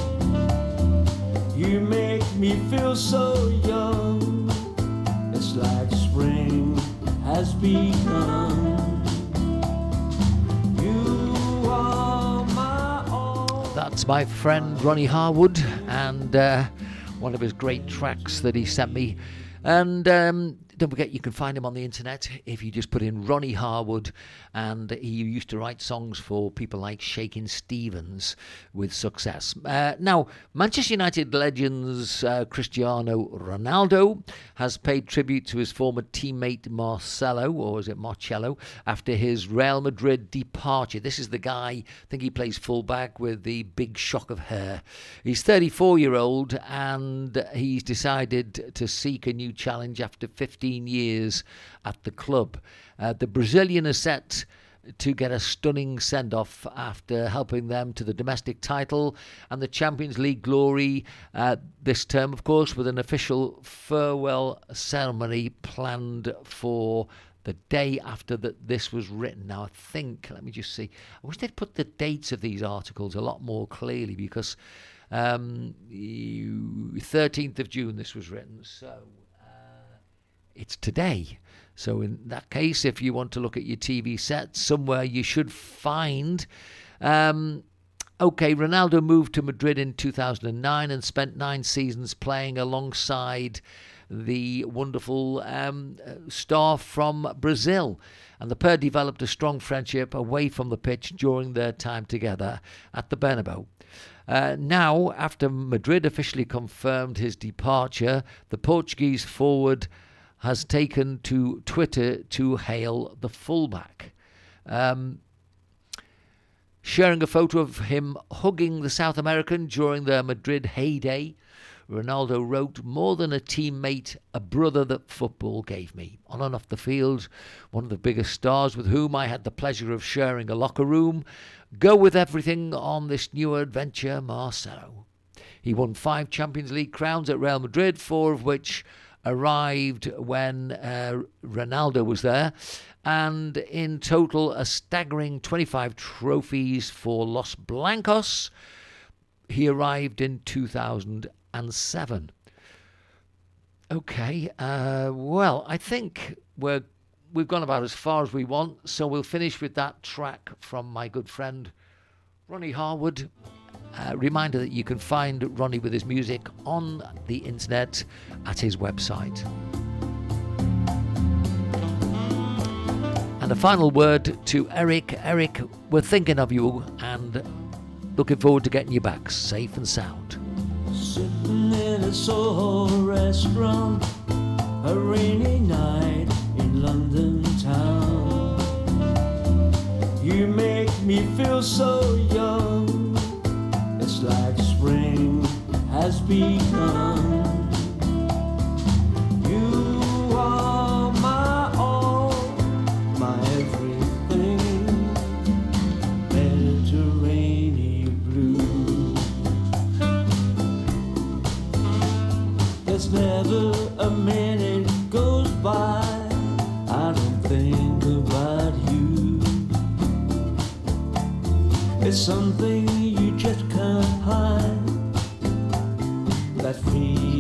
You make me feel so young. It's like spring has begun. That's my friend Ronnie Harwood and uh, one of his great tracks that he sent me. And um, don't forget, you can find him on the internet if you just put in Ronnie Harwood. And he used to write songs for people like Shakin' Stevens with success. Uh, now, Manchester United legends uh, Cristiano Ronaldo has paid tribute to his former teammate Marcelo, or is it Marcello, after his Real Madrid departure. This is the guy, I think he plays fullback with the big shock of hair. He's 34 year old and he's decided to seek a new challenge after 15 years at the club. Uh, the Brazilian is set to get a stunning send off after helping them to the domestic title and the Champions League glory uh, this term, of course, with an official farewell ceremony planned for the day after that this was written. Now, I think, let me just see, I wish they'd put the dates of these articles a lot more clearly because um, 13th of June this was written, so it's today. So, in that case, if you want to look at your TV set, somewhere you should find. Um, okay, Ronaldo moved to Madrid in 2009 and spent nine seasons playing alongside the wonderful um, star from Brazil. And the pair developed a strong friendship away from the pitch during their time together at the Bernabeu. Uh, now, after Madrid officially confirmed his departure, the Portuguese forward has taken to Twitter to hail the fullback. Um, sharing a photo of him hugging the South American during their Madrid heyday, Ronaldo wrote, More than a teammate, a brother that football gave me. On and off the field, one of the biggest stars with whom I had the pleasure of sharing a locker room. Go with everything on this new adventure, Marcelo. He won five Champions League crowns at Real Madrid, four of which arrived when uh, Ronaldo was there, and in total, a staggering 25 trophies for Los Blancos. He arrived in 2007. Okay, uh, well, I think we're we've gone about as far as we want, so we'll finish with that track from my good friend Ronnie Harwood. Uh, reminder that you can find Ronnie with his music on the internet at his website. And a final word to Eric. Eric, we're thinking of you, and looking forward to getting you back safe and sound. Sitting in a Soho restaurant, a rainy night in London town. You make me feel so young. Like spring has begun. You are my all, my everything. Mediterranean blue. There's never a minute goes by I don't think about you. It's something That